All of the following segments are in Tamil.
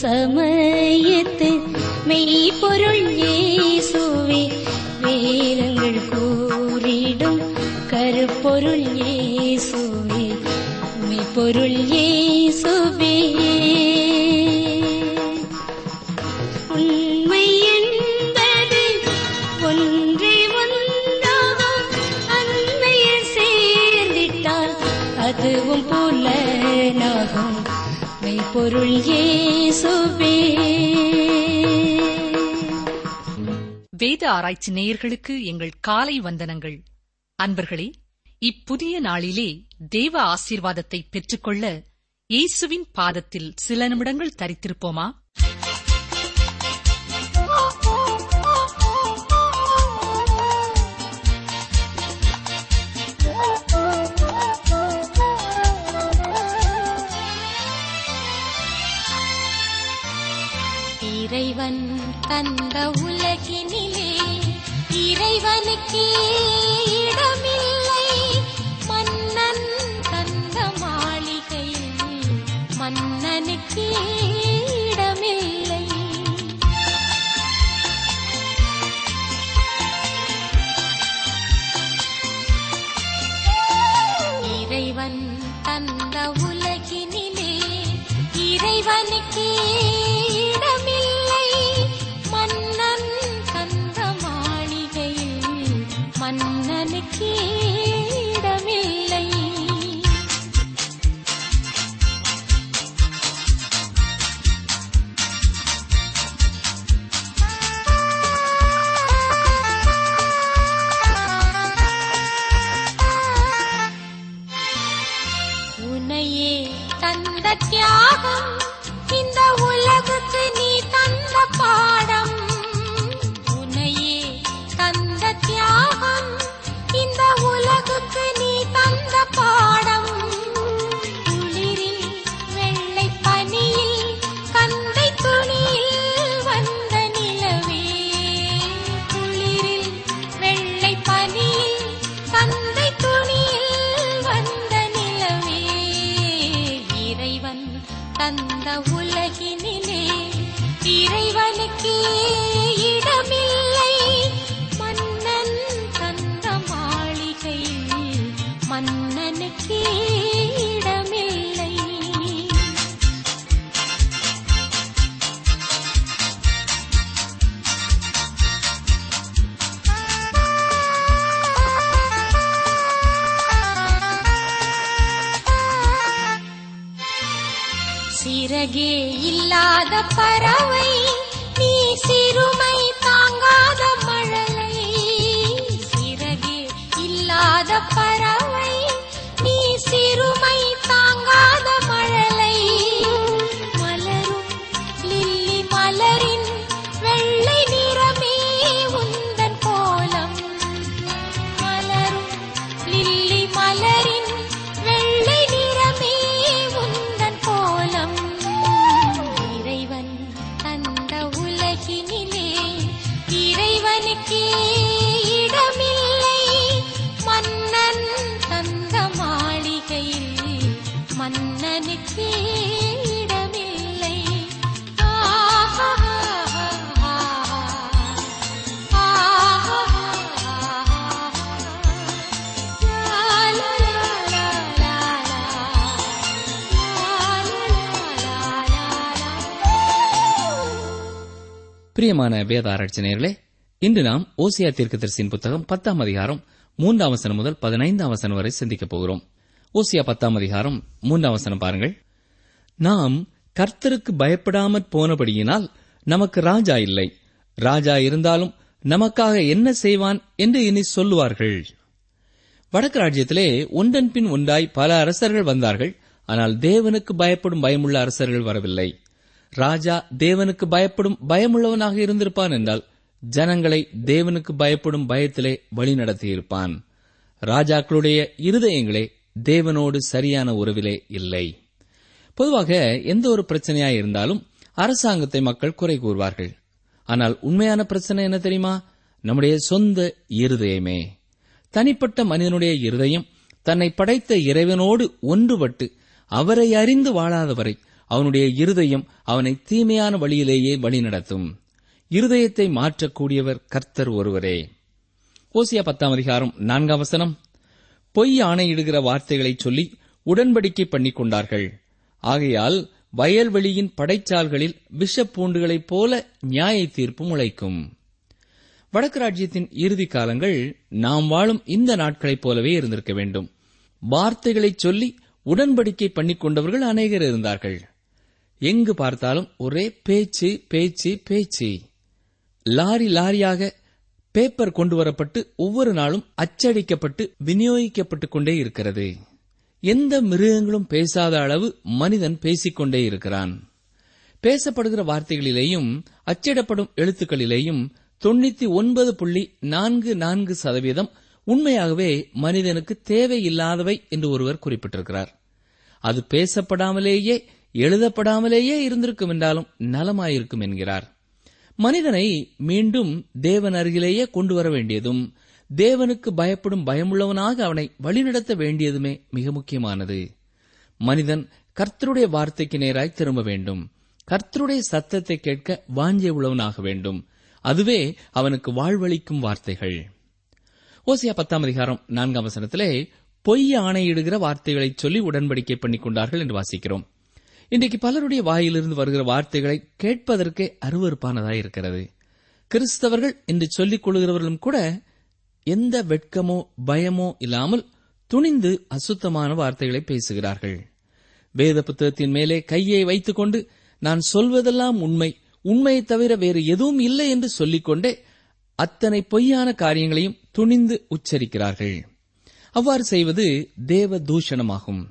சம ஆராய்ச்சி நேயர்களுக்கு எங்கள் காலை வந்தனங்கள். அன்பர்களே இப்புதிய நாளிலே தேவ ஆசீர்வாதத்தை பெற்றுக்கொள்ள இயேசுவின் பாதத்தில் சில நிமிடங்கள் தரித்திருப்போமா? இறைவன் தந்த உலகினிலே மன்னனுக்கு தந்த உலகினிலே இறைவனுக்கு இடமில்லை. மன்னன் தந்த மாளிகையில் மன்னனுக்கே இல்லாத பறவை நீ சிறுமை தாங்காத மழலை. சிறகு இல்லாத பறவை பிரியமான வேத ஆராய்ச்சியர்களே இன்று நாம் ஓசியா தீர்க்கதரிசியின் புத்தகம் பத்தாம் அதிகாரம் மூன்றாம் வசனம் முதல் பதினைந்தாம் வசனம் வரை சிந்திக்கப் போகிறோம். ஓசியா பத்தாம் அதிகாரம் மூன்றாம் வசனம் பாருங்கள். நாம் கர்த்தருக்கு பயப்படாமற் போனபடியினால் நமக்கு ராஜா இல்லை. ராஜா இருந்தாலும் நமக்காக என்ன செய்வான் என்று இனி சொல்லுவார்கள். வடக்கு ராஜ்யத்திலே ஒன்றன் பின் ஒன்றாய் பல அரசர்கள் வந்தார்கள். ஆனால் தேவனுக்கு பயப்படும் பயமுள்ள அரசர்கள் வரவில்லை. ராஜா தேவனுக்கு பயப்படும் பயமுள்ளவனாக இருந்திருப்பான் என்றால் ஜனங்களை தேவனுக்கு பயப்படும் பயத்திலே வழிநடத்தியிருப்பான் ராஜாக்களுடைய இருதயங்களே தேவனோடு சரியான உறவிலே இல்லை. பொதுவாக எந்த ஒரு பிரச்சனையாய் இருந்தாலும் அரசாங்கத்தை மக்கள் குறை கூறுவார்கள். ஆனால் உண்மையான பிரச்சனை என்ன தெரியுமா? நம்முடைய சொந்த இருதயமே. தனிப்பட்ட மனிதனுடைய இருதயம் தன்னை படைத்த இறைவனோடு ஒன்றுபட்டு அவரை அறிந்து வாழாதவரை அவனுடைய இருதயம் அவனை தீமையான வழியிலேயே வழிநடத்தும். இருதயத்தை மாற்றக்கூடியவர் கர்த்தர் ஒருவரே. ஓசியா பத்தாம் அதிகாரம் நான்காம் வசனம். பொய் ஆணையிடுகிற வார்த்தைகளைச் சொல்லி உடன்படிக்கை பண்ணிக் கொண்டார்கள் ஆகையால் வயல்வெளியின் படைச்சால்களில் விஷப்பூண்டுகளைப் போல நியாய தீர்ப்பு முளைக்கும். வடக்கு ராஜ்யத்தின் இறுதி காலங்கள் நாம் வாழும் இந்த நாட்களைப் போலவே இருந்திருக்க வேண்டும். வார்த்தைகளைச் சொல்லி உடன்படிக்கை பண்ணிக் கொண்டவர்கள் அநேகர் இருந்தார்கள். எங்கு பார்த்தாலும் ஒரே பேச்சு பேச்சு பேச்சு. லாரி லாரியாக பேப்பர் கொண்டு வரப்பட்டு ஒவ்வொரு நாளும் அச்சடிக்கப்பட்டு விநியோகிக்கப்பட்டுக் கொண்டே இருக்கிறது. எந்த மிருகங்களும் பேசாத அளவு மனிதன் பேசிக்கொண்டே இருக்கிறான். பேசப்படுகிற வார்த்தைகளிலேயும் அச்சிடப்படும் எழுத்துக்களிலேயும் தொண்ணூத்தி ஒன்பது புள்ளி நான்கு நான்கு சதவீதம் உண்மையாகவே மனிதனுக்கு தேவையில்லாதவை என்று ஒருவர் குறிப்பிட்டிருக்கிறார். அது பேசப்படாமலேயே எழுதப்படாமலேயே இருந்திருக்கும் என்றாலும் நலமாயிருக்கும் என்கிறார் மனிதனை மீண்டும் தேவன் அருகிலேயே கொண்டு வர வேண்டியதும் தேவனுக்கு பயப்படும் பயமுள்ளவனாக அவனை வழிநடத்த வேண்டியதுமே மிக முக்கியமானது. மனிதன் கர்த்தருடைய வார்த்தைக்கு நேராய் திரும்ப வேண்டும். கர்த்தருடைய சத்தத்தை கேட்க வாஞ்சிய உள்ளவனாக வேண்டும். அதுவே அவனுக்கு வாழ்வளிக்கும் வார்த்தைகள். ஓசியா பத்தாம் அதிகாரம் நான்காம் வசனத்திலே பொய் ஆணையிடுகிற வார்த்தைகளைச் சொல்லி உடன்படிக்கை பண்ணிக் கொண்டார்கள் என்று வாசிக்கிறோம். இன்றைக்கு பலருடைய வாயிலிருந்து வருகிற வார்த்தைகளை கேட்பதற்கே அருவறுப்பானதாய் இருக்கிறது. கிறிஸ்தவர்கள் என்று சொல்லிக் கொள்கிறவர்களும் கூட எந்த வெட்கமோ பயமோ இல்லாமல் துணிந்து அசுத்தமான வார்த்தைகளை பேசுகிறார்கள். வேத புத்தகத்தின் மேலே கையை வைத்துக்கொண்டு நான் சொல்வதெல்லாம் உண்மை உண்மையை தவிர வேறு எதுவும் இல்லை என்று சொல்லிக்கொண்டே அத்தனை பொய்யான காரியங்களையும் துணிந்து உச்சரிக்கிறார்கள். அவ்வாறு செய்வது தேவ தூஷணமாகும்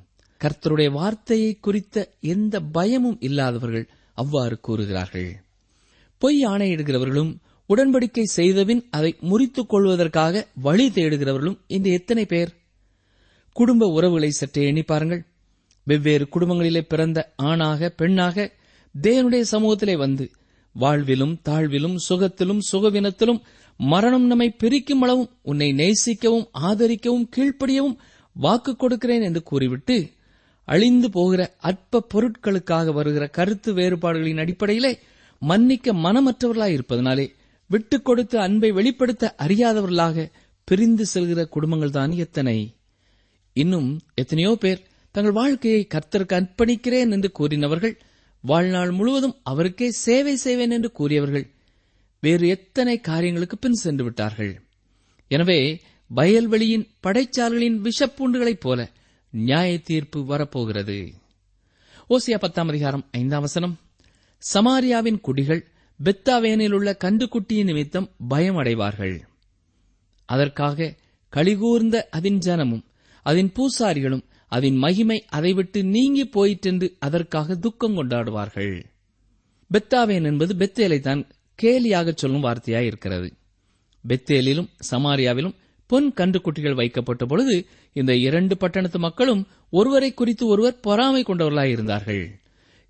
கர்த்தருடைய வார்த்தையை குறித்த எந்த பயமும் இல்லாதவர்கள் அவ்வாறு கூறுகிறார்கள். பொய் ஆணையிடுகிறவர்களும் உடன்படிக்கை செய்தபின் அதை முறித்துக் கொள்வதற்காக வழி தேடுகிறவர்களும் இன்று எத்தனை பேர்? குடும்ப உறவுகளை சற்றே எண்ணி பாருங்கள். வெவ்வேறு குடும்பங்களிலே பிறந்த ஆணாக பெண்ணாக தேவனுடைய சமூகத்திலே வந்து வாழ்விலும் தாழ்விலும் சுகத்திலும் சுகவினத்திலும் மரணம் நம்மை பிரிக்கும் அளவும் உன்னை நேசிக்கவும் ஆதரிக்கவும் கீழ்ப்படியவும் வாக்கு கொடுக்கிறேன் என்று கூறிவிட்டு அழிந்து போகிற அற்ப பொருட்களுக்காக வருகிற கருத்து வேறுபாடுகளின் அடிப்படையிலே மன்னிக்க மனமற்றவர்களாய் இருப்பதனாலே விட்டுக் கொடுத்து அன்பை வெளிப்படுத்த அறியாதவர்களாக பிரிந்து செல்கிற குடும்பங்கள் தான் எத்தனை. இன்னும் எத்தனையோ பேர் தங்கள் வாழ்க்கையை கர்த்தருக்கு அர்ப்பணிக்கிறேன் என்று கூறினவர்கள் வாழ்நாள் முழுவதும் அவருக்கே சேவை செய்வேன் என்று கூறியவர்கள் வேறு எத்தனை காரியங்களுக்கு பின் சென்று விட்டார்கள். எனவே வயல்வெளியின் படைச்சால்களின் விஷப்பூண்டுகளைப் போல நியாய தீர்ப்பு வரப்போகிறது. ஓசியா பத்தாம் அதிகாரம் ஐந்தாம் வசனம். சமாரியாவின் குடிகள் பெத்தாவேனில் உள்ள கன்றுக்குட்டியின் நிமித்தம் பயம் அடைவார்கள் அதற்காக கழிகூர்ந்த அதன் ஜனமும் அதன் பூசாரிகளும் அதன் மகிமை அதை விட்டு நீங்கி போயிற்றென்று அதற்காக துக்கம் கொண்டாடுவார்கள். பெத்தாவேன் என்பது பெத்தேலை தான் கேலியாக சொல்லும் வார்த்தையாய் இருக்கிறது பெத்தேலிலும் சமாரியாவிலும் பொன் கன்றுக்குட்டிகள் வைக்கப்பட்ட பொழுது இந்த இரண்டு பட்டணத்து மக்களும் ஒருவரை குறித்து ஒருவர் பொறாமை கொண்டவர்களாய் இருந்தார்கள்.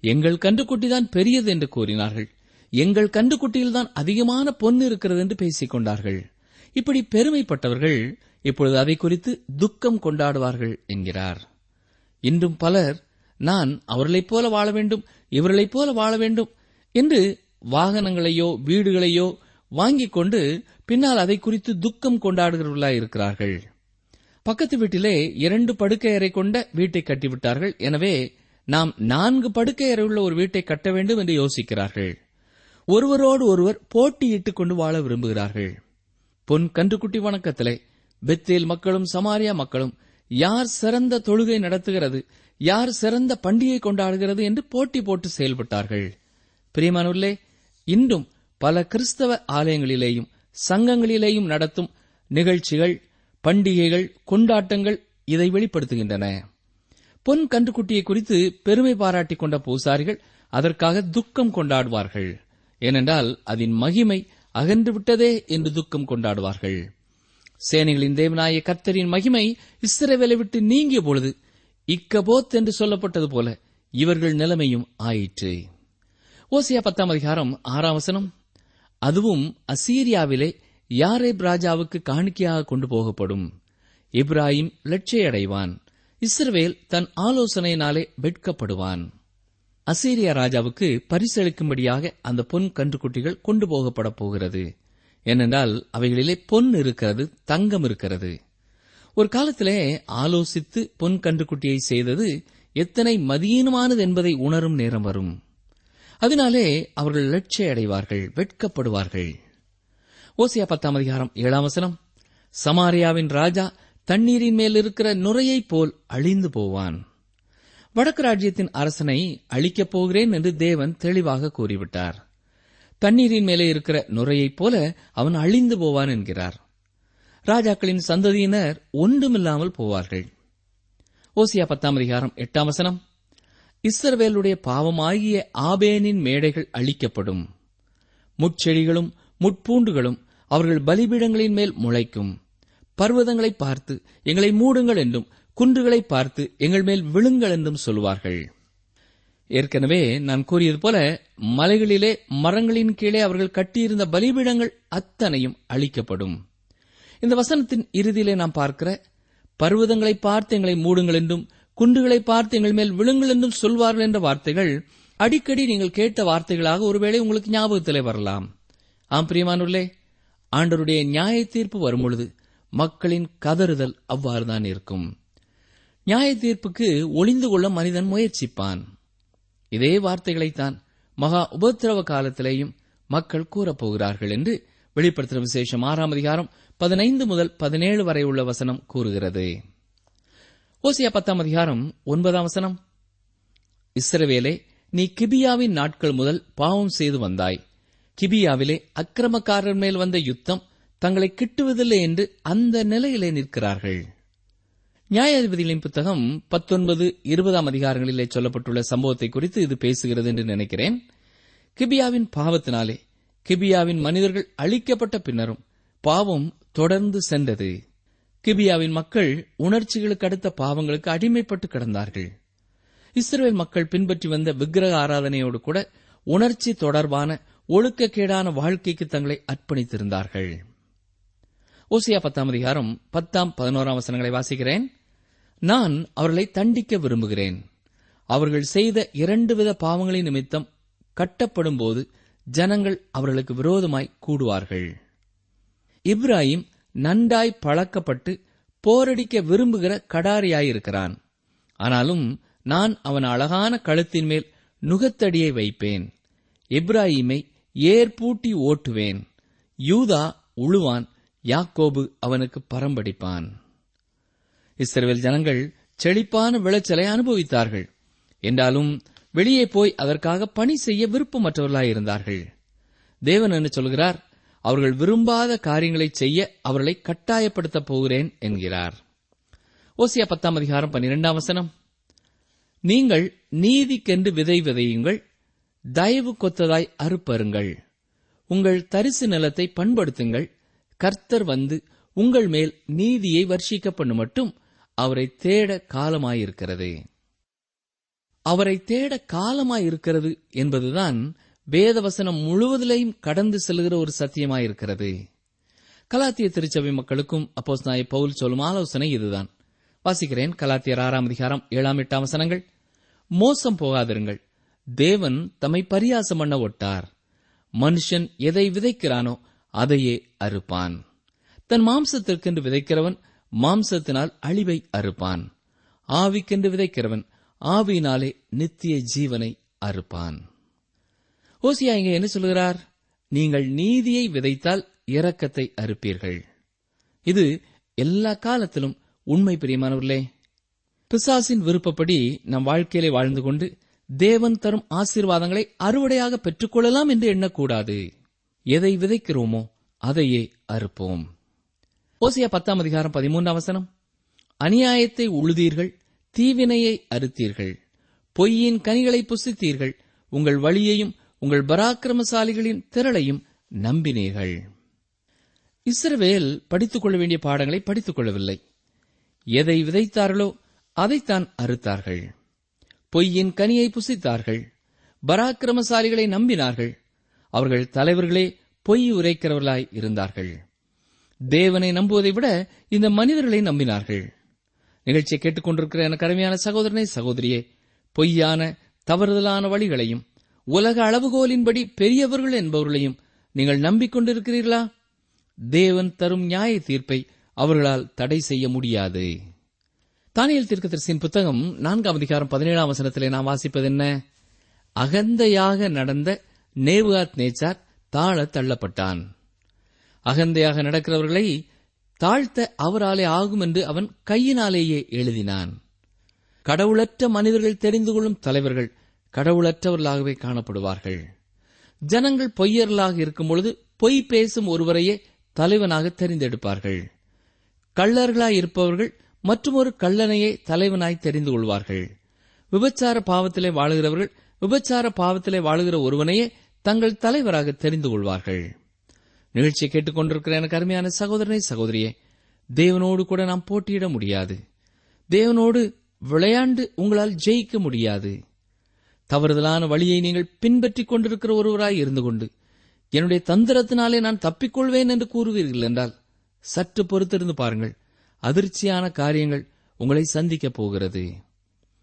எங்கள் கன்றுக்குட்டிதான் பெரியது என்று கூறினார்கள். எங்கள் கன்றுக்குட்டியில்தான் அதிகமான பொன் இருக்கிறது என்று பேசிக் கொண்டார்கள். இப்படி பெருமைப்பட்டவர்கள் இப்பொழுது அதை குறித்து துக்கம் கொண்டாடுவார்கள் என்கிறார். இன்றும் பலர் நான் அவர்களைப் போல வாழ வேண்டும் இவர்களைப் போல வாழ வேண்டும் என்று வாகனங்களையோ வீடுகளையோ வாங்கிக் கொண்டு பின்னால் அதை குறித்து துக்கம் கொண்டாடுகிறவர்களாய் இருக்கிறார்கள். பக்கத்து வீட்டிலே இரண்டு படுக்கை அறை கொண்ட வீட்டை கட்டிவிட்டார்கள். எனவே நாம் நான்கு படுக்கை அறை உள்ள ஒரு வீட்டை கட்ட வேண்டும் என்று யோசிக்கிறார்கள். ஒருவரோடு ஒருவர் போட்டியிட்டுக் கொண்டு வாழ விரும்புகிறார்கள். பொன் கன்றுக்குட்டி வணக்கத்திலே பெத்தேல் மக்களும் சமாரியா மக்களும் யார் சிறந்த தொழுகை நடத்துகிறது யார் சிறந்த பண்டிகை கொண்டாடுகிறது என்று போட்டி போட்டு செயல்பட்டார்கள். பிரியமானுள்ளே இன்றும் பல கிறிஸ்தவ ஆலயங்களிலேயும் சங்கங்களிலேயும் நடத்தும் நிகழ்ச்சிகள் பண்டிகைகள் கொண்டாட்டங்கள் இதை வெளிப்படுத்துகின்றன. பொன் கன்றுக்குட்டியை குறித்து பெருமை பாராட்டிக் கொண்ட பூசாரிகள் அதற்காக துக்கம் கொண்டாடுவார்கள். ஏனென்றால் அதன் மகிமை அகன்று விட்டதே என்று துக்கம் கொண்டாடுவார்கள். சேனைகளின் தேவனாய கர்த்தரின் மகிமை இஸ்ரவேலை விட்டு நீங்கிய பொழுது இக்கபோத் என்று சொல்லப்பட்டது போல இவர்கள் நிலைமையும் ஆயிற்று. ஓசியா பத்தாம் அதிகாரம் ஆறாம் வசனம். அதுவும் அசீரியாவிலே யாரேப் ராஜாவுக்கு காணிக்கையாக கொண்டு போகப்படும். இப்ராஹிம் லட்சியடைவான். இஸ்ரவேல் தன் ஆலோசனையினாலே வெட்கப்படுவான். அசீரியா ராஜாவுக்கு பரிசளிக்கும்படியாக அந்த பொன் கன்றுக்குட்டிகள் கொண்டு போகப்பட போகிறது. ஏனென்றால் அவைகளிலே பொன் இருக்கிறது தங்கம் இருக்கிறது. ஒரு காலத்திலே ஆலோசித்து பொன் கன்றுக்குட்டியை செய்தது எத்தனை மதியீனமானது என்பதை உணரும் நேரம் வரும். அதனாலே அவர்கள் லட்சை அடைவார்கள் வெட்கப்படுவார்கள். ஓசியா பத்தாம் அதிகாரம் ஏழாம் வசனம். சமாரியாவின் ராஜா தண்ணீரின் மேல் இருக்கிற நுரையைப் போல் அழிந்து போவான். வடக்கு ராஜ்யத்தின் அரசனை அழிக்கப் போகிறேன் என்று தேவன் தெளிவாக கூறிவிட்டார். தண்ணீரின் மேலே இருக்கிற நுரையைப் போல அவன் அழிந்து போவான் என்கிறார். ராஜாக்களின் சந்ததியினர் ஒன்றுமில்லாமல் போவார்கள். ஓசியா பத்தாம் அதிகாரம் எட்டாம் வசனம். இஸ்ரவேலுடைய பாவமாகிய ஆபேனின் மேடைகள் அழிக்கப்படும். முட்செடிகளும் முட்பூண்டுகளும் அவர்கள் பலிபீடங்களின் மேல் முளைக்கும். பர்வதங்களை பார்த்து எங்களை மூடுங்கள் என்றும் குன்றுகளை பார்த்து எங்கள் மேல் விழுங்கள் என்றும் சொல்வார்கள் ஏற்கனவே நான் கூறியது போல மலைகளிலே மரங்களின் கீழே அவர்கள் கட்டியிருந்த பலிபீடங்கள் அத்தனையும் அழிக்கப்படும். இந்த வசனத்தின் இறுதியிலே நாம் பார்க்கிற பர்வதங்களை பார்த்து எங்களை மூடுங்கள் என்றும் குண்டுகளை பார்த்து எங்கள் மேல் விழுங்கள் என்றும் சொல்வார்கள் என்ற வார்த்தைகள் அடிக்கடி நீங்கள் கேட்ட வார்த்தைகளாக ஒருவேளை உங்களுக்கு ஞாபகத்திலே வரலாம். ஆம் பிரியமானுள்ளே ஆண்டருடைய நியாய தீர்ப்பு வரும்பொழுது மக்களின் கதறுதல் அவ்வாறுதான் இருக்கும். நியாய தீர்ப்புக்கு ஒளிந்து கொள்ள மனிதன் முயற்சிப்பான். இதே வார்த்தைகளைத்தான் மகா உபத்திரவ காலத்திலேயும் மக்கள் கூறப்போகிறார்கள் என்று வெளிப்படுத்தின விசேஷம் ஆறாம் அதிகாரம் பதினைந்து முதல் பதினேழு வரை உள்ள வசனம் கூறுகிறது. ஓசியா பத்தாம் அதிகாரம் ஒன்பதாம் வசனம். இஸ்ரவேலே நீ கிபியாவின் நாட்கள் முதல் பாவம் செய்து வந்தாய். கிபியாவிலே அக்கிரமக்காரர் மேல் வந்த யுத்தம் தங்களை கிட்டுவதில்லை என்று அந்த நிலையிலே நிற்கிறார்கள். நியாயாதிபதிகளின் புத்தகம் பத்தொன்பது இருபதாம் அதிகாரங்களிலே சொல்லப்பட்டுள்ள சம்பவத்தை குறித்து இது பேசுகிறது என்று நினைக்கிறேன். கிபியாவின் பாவத்தினாலே கிபியாவின் மனிதர்கள் அழிக்கப்பட்ட பின்னரும் பாவம் தொடர்ந்து சென்றது. கிபியாவின் மக்கள் உணர்ச்சிகளுக்கு அடுத்த பாவங்களுக்கு அடிமைப்பட்டு கிடந்தார்கள். இஸ்ரேல் மக்கள் பின்பற்றி வந்த விக்கிரக ஆராதனையோடு கூட உணர்ச்சி தொடர்பான ஒழுக்கக்கேடான வாழ்க்கைக்கு தங்களை அர்ப்பணித்திருந்தார்கள். ஓசியா பத்தாம் அதிகாரம் பத்தாம் பதினோராம் வசனங்களை வாசிக்கிறேன். நான் அவர்களை தண்டிக்க விரும்புகிறேன். அவர்கள் செய்த இரண்டு வித பாவங்களின் நிமித்தம் கட்டப்படும் போது ஜனங்கள் அவர்களுக்கு விரோதமாய் கூடுவார்கள். இப்ராஹிம் நன்றாய் பழக்கப்பட்டு போரடிக்க விரும்புகிற கடாரியாயிருக்கிறான். ஆனாலும் நான் அவன் அழகான கழுத்தின் மேல் நுகத்தடியை வைப்பேன். இப்ராஹிமை ஏற்பூட்டி ஓட்டுவேன். யூதா உழுவான் யாக்கோபு அவனுக்கு பரம்படிப்பான் இஸ்ரேல் ஜனங்கள் செழிப்பான விளைச்சலை அனுபவித்தார்கள். என்றாலும் வெளியே போய் அதற்காக பணி செய்ய விருப்பமற்றவர்களாயிருந்தார்கள். தேவன் என்ன சொல்கிறார்? அவர்கள் விரும்பாத காரியங்களை செய்ய அவர்களை கட்டாயப்படுத்தப் போகிறேன் என்கிறார். ஓசியா பத்தாம் அதிகாரம் பன்னிரெண்டாம் வசனம். நீங்கள் நீதிக்கென்று விதை விதையுங்கள் தயவு கொத்ததாய் அறுப்பருங்கள். உங்கள் தரிசு நிலத்தை பண்படுத்துங்கள் கர்த்தர் வந்து உங்கள் மேல் நீதியை வர்ஷிக்க பண்ணு மட்டும் அவரை தேட காலமாயிருக்கிறது. அவரை தேட காலமாயிருக்கிறது என்பதுதான் வேதவசனம் முழுவதிலையும் கடந்து செல்கிற ஒரு சத்தியமாயிருக்கிறது. கலாத்திய திருச்சபை மக்களுக்கும் அப்போஸ் நாய பவுல் சொல்லும் ஆலோசனை இதுதான். வாசிக்கிறேன். கலாத்தியர் ஆறாம் அதிகாரம் ஏழாம் எட்டாம் வசனங்கள். மோசம் போகாதிருங்கள். தேவன் தம்மை பரியாசம் பண்ண ஒட்டார். மனுஷன் எதை விதைக்கிறானோ அதையே அறுப்பான். தன் மாம்சத்திற்கென்று விதைக்கிறவன் மாம்சத்தினால் அழிவை அறுப்பான். ஆவிக்கென்று விதைக்கிறவன் ஆவியினாலே நித்திய ஜீவனை அறுப்பான். ஓசியா இங்கே என்ன சொல்கிறார் நீங்கள் நீதியை விதைத்தால் இரக்கத்தை அறுப்பீர்கள். இது எல்லா காலத்திலும் உண்மை பிரியமானவர்களே. பிசாசின் விருப்பப்படி நம் வாழ்க்கையிலே வாழ்ந்து கொண்டு தேவன் தரும் ஆசீர்வாதங்களை அறுவடையாக பெற்றுக்கொள்ளலாம் என்று எண்ணக்கூடாது. எதை விதைக்கிறோமோ அதையே அறுப்போம். ஓசியா பத்தாம் அதிகாரம் பதிமூன்று அவசனம் அநியாயத்தை உழுதீர்கள் தீவினையை அறுத்தீர்கள். பொய்யின் கனிகளை புசித்தீர்கள் உங்கள் வழியையும் உங்கள் பராக்கிரமசாலிகளின் திரளையும் நம்பினீர்கள். இஸ்ரவேல் படித்துக் கொள்ள வேண்டிய பாடங்களை படித்துக் கொள்ளவில்லை. எதை விதைத்தார்களோ அதைத்தான் அறுத்தார்கள். பொய்யின் கனியை புசித்தார்கள். பராக்கிரமசாலிகளை நம்பினார்கள். அவர்கள் தலைவர்களே பொய் உரைக்கிறவர்களாய் இருந்தார்கள். தேவனை நம்புவதை விட இந்த மனிதர்களை நம்பினார்கள். நிகழ்ச்சியை கேட்டுக்கொண்டிருக்கிற எனக்கு அருமையான சகோதரனை சகோதரியே பொய்யான தவறுதலான வழிகளையும் உலக அளவுகோலின்படி பெரியவர்கள் என்பவர்களையும் நீங்கள் நம்பிக்கொண்டிருக்கிறீர்களா? தேவன் தரும் நியாய தீர்ப்பை அவர்களால் தடை செய்ய முடியாது. தானியல் தீர்க்கதரிசியின் புத்தகம் நான்காம் அதிகாரம் பதினேழாம் வசனத்திலே நாம் வாசிப்பது என்ன? அகந்தையாக நடந்த நேவுகாத் நேச்சார் தாழ தள்ளப்பட்டான். அகந்தையாக நடக்கிறவர்களை தாழ்த்த அவராலே ஆகும் என்று அவன் கையினாலேயே எழுதினான். கடவுளற்ற மனிதர்கள் தெரிந்து கொள்ளும் தலைவர்கள் கடவுளற்றவர்களாகவே காணப்படுவார்கள். ஜனங்கள் பொய்யர்களாக இருக்கும்பொழுது பொய் பேசும் ஒருவரையே தலைவனாக தெரிந்தெடுப்பார்கள். கள்ளர்களாய் இருப்பவர்கள் மற்றொரு கள்ளனையே தலைவனாய் தெரிந்து கொள்வார்கள். விபச்சார பாவத்திலே வாழுகிறவர்கள் விபச்சார பாவத்திலே வாழுகிற ஒருவனையே தங்கள் தலைவராக தெரிந்து கொள்வார்கள். நிகழ்ச்சியை கேட்டுக்கொண்டிருக்கிற எனக்கு அருமையான சகோதரனை சகோதரியே தேவனோடு கூட நாம் போட்டியிட முடியாது. தேவனோடு விளையாண்டு உங்களால் ஜெயிக்க முடியாது. தவறுதலான வழியை நீங்கள் பின்பற்றிக் கொண்டிருக்கிற ஒருவராய் இருந்து கொண்டு என்னுடைய தந்திரத்தினாலே நான் தப்பிக்கொள்வேன் என்று கூறுவீர்கள் என்றால் சற்று பொறுத்திருந்து பாருங்கள். அதிர்ச்சியான காரியங்கள் உங்களை சந்திக்கப் போகிறது.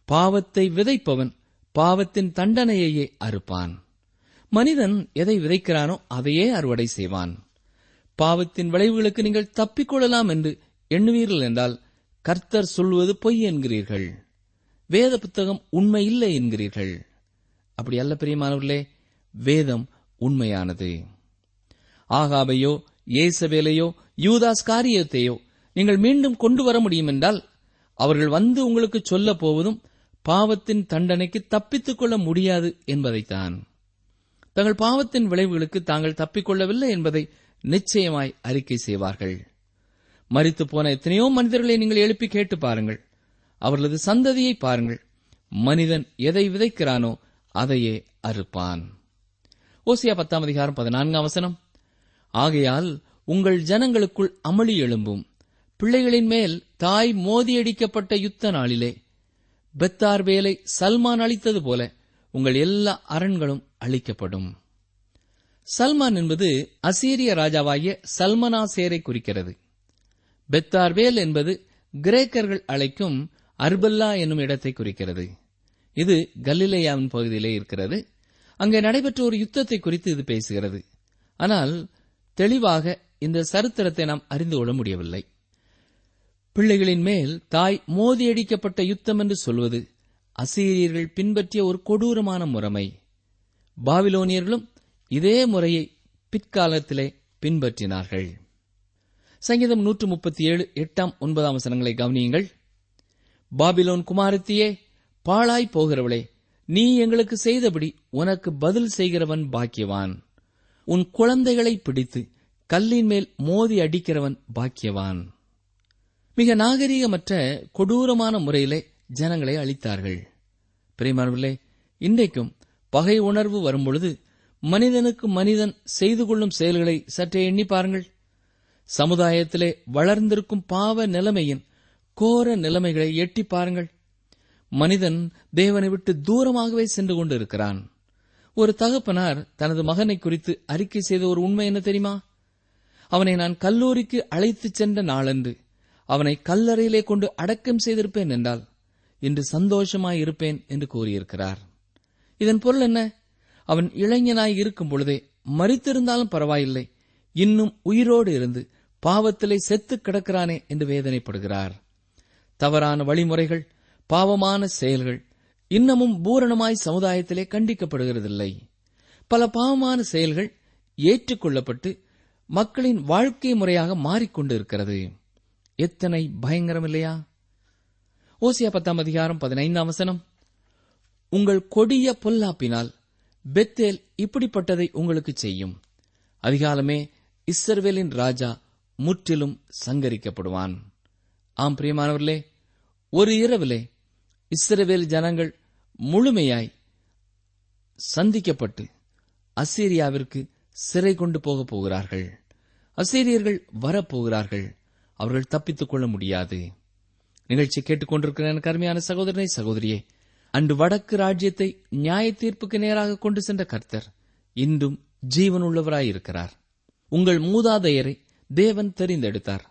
பாவத்தை விதைப்பவன் பாவத்தின் தண்டனையையே அறுப்பான். மனிதன் எதை விதைக்கிறானோ அதையே அறுவடை செய்வான். பாவத்தின் விளைவுகளுக்கு நீங்கள் தப்பிக்கொள்ளலாம் என்று எண்ணுவீர்கள் என்றால் கர்த்தர் சொல்வது பொய் என்கிறீர்கள். வேத புத்தகம் உண்மை இல்லை என்கிறீர்கள். அப்படி அல்ல பிரியமானவர்களே. வேதம் உண்மையானது. ஆகாபையோ ஏசபேலையோ யூதாஸ் காரியத்தையோ நீங்கள் மீண்டும் கொண்டு வர முடியும் என்றால் அவர்கள் வந்து உங்களுக்கு சொல்ல போவதும் பாவத்தின் தண்டனைக்கு தப்பித்துக் கொள்ள முடியாது என்பதைத்தான். தங்கள் பாவத்தின் விளைவுகளுக்கு தாங்கள் தப்பிக்கொள்ளவில்லை என்பதை நிச்சயமாய் அறிக்கை செய்வார்கள். மறித்து போன எத்தனையோ மனிதர்களை நீங்கள் எழுப்பி கேட்டு பாருங்கள். அவர்களது சந்ததியை பாருங்கள். மனிதன் எதை விதைக்கிறானோ அதையே அறுப்பான். ஓசியா பத்தாம் அதிகாரம் பதினான்காம் வசனம். ஆகையால் உங்கள் ஜனங்களுக்குள் அமளி எழும்பும். பிள்ளைகளின் மேல் தாய் மோதியடிக்கப்பட்ட யுத்த நாளிலே பெத்தார் வேலை சல்மான் அளித்தது போல உங்கள் எல்லா அரண்களும் அழிக்கப்படும். சல்மான் என்பது அசீரிய ராஜாவாகிய சல்மனாசேரை குறிக்கிறது. பெத்தார்வேல் என்பது கிரேக்கர்கள் அழைக்கும் அர்பல்லா என்னும் இடத்தை குறிக்கிறது. இது கலிலேயாவின் பகுதியிலே இருக்கிறது. அங்கே நடைபெற்ற ஒரு யுத்தத்தை குறித்து இது பேசுகிறது. ஆனால் தெளிவாக இந்த சரித்திரத்தை நாம் அறிந்து கொள்ள முடியவில்லை. பிள்ளைகளின் மேல் தாய் மோதியடிக்கப்பட்ட யுத்தம் என்று சொல்வது அசீரியர்கள் பின்பற்றிய ஒரு கொடூரமான முறைமை. பாபிலோனியர்களும் இதே முறையை பிற்காலத்திலே பின்பற்றினார்கள். சங்கீதம் நூற்று முப்பத்தி ஏழு எட்டாம் ஒன்பதாம் வசனங்களை கவனியுங்கள். பாபிலோன் குமாரத்தியே பாழாய் போகிறவளே நீ எங்களுக்கு செய்தபடி உனக்கு பதில் செய்கிறவன் பாக்கியவான். உன் குழந்தைகளை பிடித்து கல்லின் மேல் மோதி அடிக்கிறவன் பாக்கியவான். மிக நாகரீகமற்ற கொடூரமான முறையிலே ஜனங்களை அழித்தார்கள். பிரியமானவர்களே இன்றைக்கும் பகை உணர்வு வரும்பொழுது மனிதனுக்கு மனிதன் செய்து கொள்ளும் செயல்களை சற்றே எண்ணி பாருங்கள். சமுதாயத்திலே வளர்ந்திருக்கும் பாவ நிலைமையின் கோர நிலைமைகளை எட்டி பாருங்கள். மனிதன் தேவனை விட்டு தூரமாகவே சென்று கொண்டிருக்கிறான். ஒரு தகப்பனார் தனது மகனை குறித்து அறிக்கை செய்த ஒரு உண்மை என்ன தெரியுமா? அவனை நான் கல்லூரிக்கு அழைத்துச் சென்ற நாளன்று அவனை கல்லறையிலே கொண்டு அடக்கம் செய்திருப்பேன் என்றால் இன்று சந்தோஷமாய் இருப்பேன் என்று கூறியிருக்கிறார். இதன் பொருள் என்ன? அவன் இளைஞனாய் இருக்கும் பொழுதே மறித்திருந்தாலும் பரவாயில்லை. இன்னும் உயிரோடு இருந்து பாவத்திலே செத்து கிடக்கிறானே என்று வேதனைப்படுகிறார். தவறான வழிமுறைகள் பாவமான செயல்கள் இன்னமும் பூரணமாய் சமுதாயத்திலே கண்டிக்கப்படுகிறதில்லை. பல பாவமான செயல்கள் ஏற்றுக்கொள்ளப்பட்டு மக்களின் வாழ்க்கை முறையாக மாறிக்கொண்டு இருக்கிறது எத்தனை பயங்கரம் இல்லையா ஓசியா பத்தாம் அதிகாரம் பதினைந்தாம் வசனம். உங்கள் கொடிய பொல்லாப்பினால் பெத்தேல் இப்படிப்பட்டதை உங்களுக்கு செய்யும். அதிகாலமே இஸ்ரவேலின் ராஜா முற்றிலும் சங்கரிக்கப்படுவான். ஆம் பிரியமானவர்களே ஒரு இரவிலே இஸ்ரவேல் ஜனங்கள் முழுமையாய் சந்திக்கப்பட்டு அசீரியாவிற்கு சிறை கொண்டு போகப் போகிறார்கள். அசீரியர்கள் வரப்போகிறார்கள் அவர்கள் தப்பித்துக் கொள்ள முடியாது. நிகழ்ச்சி கேட்டுக்கொண்டிருக்கிற எனக்கு அருமையான சகோதரனை சகோதரியே அன்று வடக்கு ராஜ்யத்தை நியாய தீர்ப்புக்கு நேராக கொண்டு சென்ற கர்த்தர் இன்றும் ஜீவனுள்ளவராயிருக்கிறார் உங்கள் மூதாதையரை தேவன் தெரிந்தெடுத்தார்.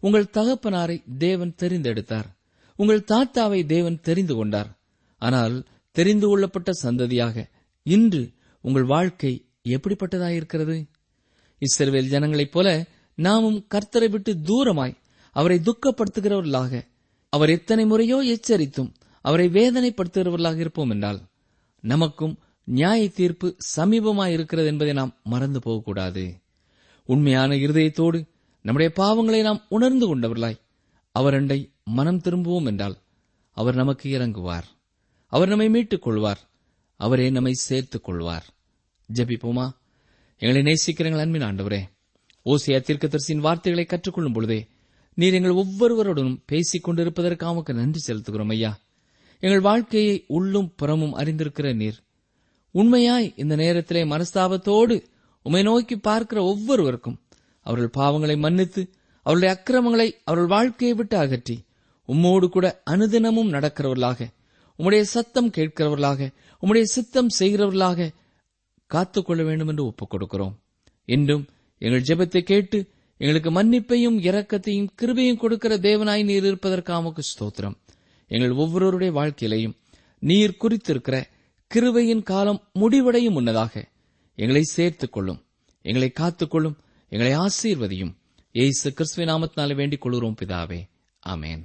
உங்கள் தகப்பனாரை தேவன் தெரிந்தெடுத்தார். உங்கள் தாத்தாவை தேவன் தெரிந்து கொண்டார். ஆனால் தெரிந்து கொள்ளப்பட்ட சந்ததியாக இன்று உங்கள் வாழ்க்கை எப்படிப்பட்டதாயிருக்கிறது? இஸ்ரவேல் ஜனங்களைப் போல நாமும் கர்த்தரை விட்டு தூரமாய் அவரை துக்கப்படுத்துகிறவர்களாக அவர் எத்தனை முறையோ எச்சரித்தும் அவரை வேதனைப்படுத்துகிறவர்களாக இருப்போம் என்றால் நமக்கும் நியாய தீர்ப்பு சமீபமாயிருக்கிறது என்பதை நாம் மறந்து போகக்கூடாது. உண்மையான இருதயத்தோடு நம்முடைய பாவங்களை நாம் உணர்ந்து கொண்டவர்களாய் அவரண்டை மனம் திரும்புவோம் என்றால் அவர் நமக்கு இறங்குவார். அவர் நம்மை மீட்டுக் கொள்வார் அவரே நம்மை சேர்த்துக் கொள்வார் ஜபிப்போமா? எங்களை நேசிக்கிற எங்கள் அன்பின் ஆண்டவரே. ஓசியா தீர்க்கதரிசியின் வார்த்தைகளை கற்றுக்கொள்ளும் பொழுதே நீர் எங்கள் ஒவ்வொருவருடனும் பேசிக் கொண்டிருப்பதற்கு அவனுக்கு நன்றி செலுத்துகிறோம் ஐயா. எங்கள் வாழ்க்கையை உள்ளும் புறமும் அறிந்திருக்கிற நீர் உண்மையாய் இந்த நேரத்திலே மனஸ்தாபத்தோடு உமை நோக்கி பார்க்கிற ஒவ்வொருவருக்கும் அவர்கள் பாவங்களை மன்னித்து அவருடைய அக்கிரமங்களை அவர்கள் வாழ்க்கையை விட்டு அகற்றி உம்மோடு கூட அனுதினமும் நடக்கிறவர்களாக உம்முடைய சத்தம் கேட்கிறவர்களாக உம்முடைய சித்தம் செய்கிறவர்களாக காத்துக்கொள்ள வேண்டும் என்று ஒப்புக் கொடுக்கிறோம் இன்றும் எங்கள் ஜெபத்தை கேட்டு எங்களுக்கு மன்னிப்பையும் இரக்கத்தையும் கிருபையும் கொடுக்கிற தேவனாய் நீர் இருப்பதற்காக ஸ்தோத்திரம். எங்கள் ஒவ்வொருவருடைய வாழ்க்கையிலையும் நீர் குறித்திருக்கிற கிருவையின் காலம் முடிவடையும் முன்னதாக எங்களை சேர்த்துக் கொள்ளும் எங்களை காத்துக்கொள்ளும் எங்களை ஆசீர்வதியும். ஏசு கிறிஸ்துவ நாமத்தினாலே வேண்டிக் கொள்கிறோம் பிதாவே. ஆமேன்.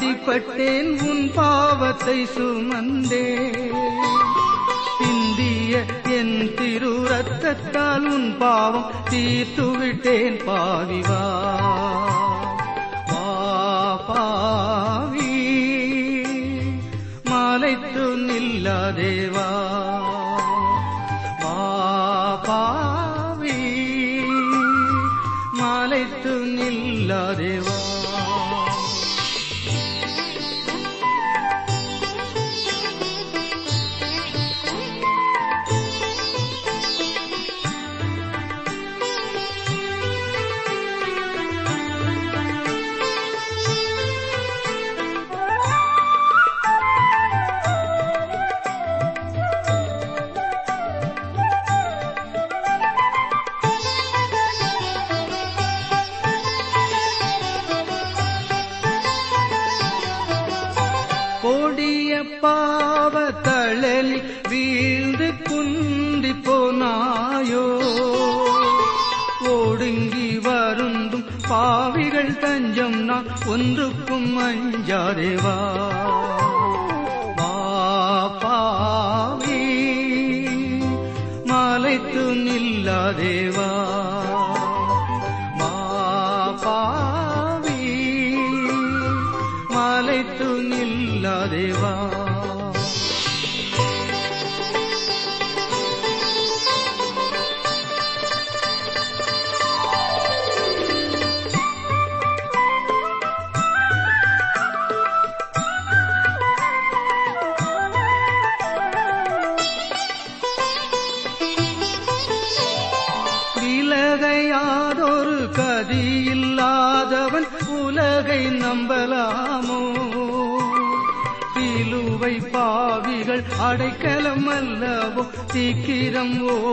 அடிபட்டேன் உன் பாவத்தை சுமந்தே. சிந்திய என் திரு ரத்தத்தால் உன் பாவம் தீர்த்து விட்டேன் பாவிவா. பாவி மலைத்து நில்லா தேவா. சீக்கிரம் ஓடிவாவே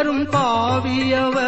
என்னிடத்தில் வரும்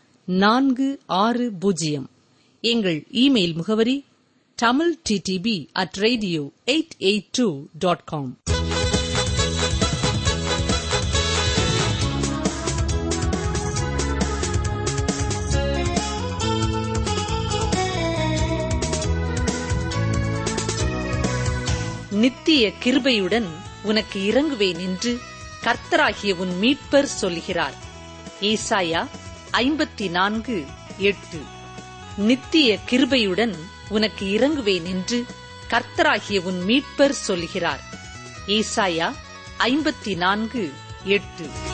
நான்கு ஆறு பூஜ்ஜியம். எங்கள் இமெயில் முகவரி Tamil TTP at radio eight eight two dot com நித்திய கிருபையுடன் உனக்கு இறங்குவேன் என்று கர்த்தராகிய உன் மீட்பர் சொல்கிறார் ஈசாயா ஐம்பத்தி நான்கு எட்டு. நித்திய கிருபையுடன் உனக்கு இறங்குவேன் என்று கர்த்தராகிய உன் மீட்பர் சொல்கிறார். ஈசாயா ஐம்பத்தி நான்கு எட்டு.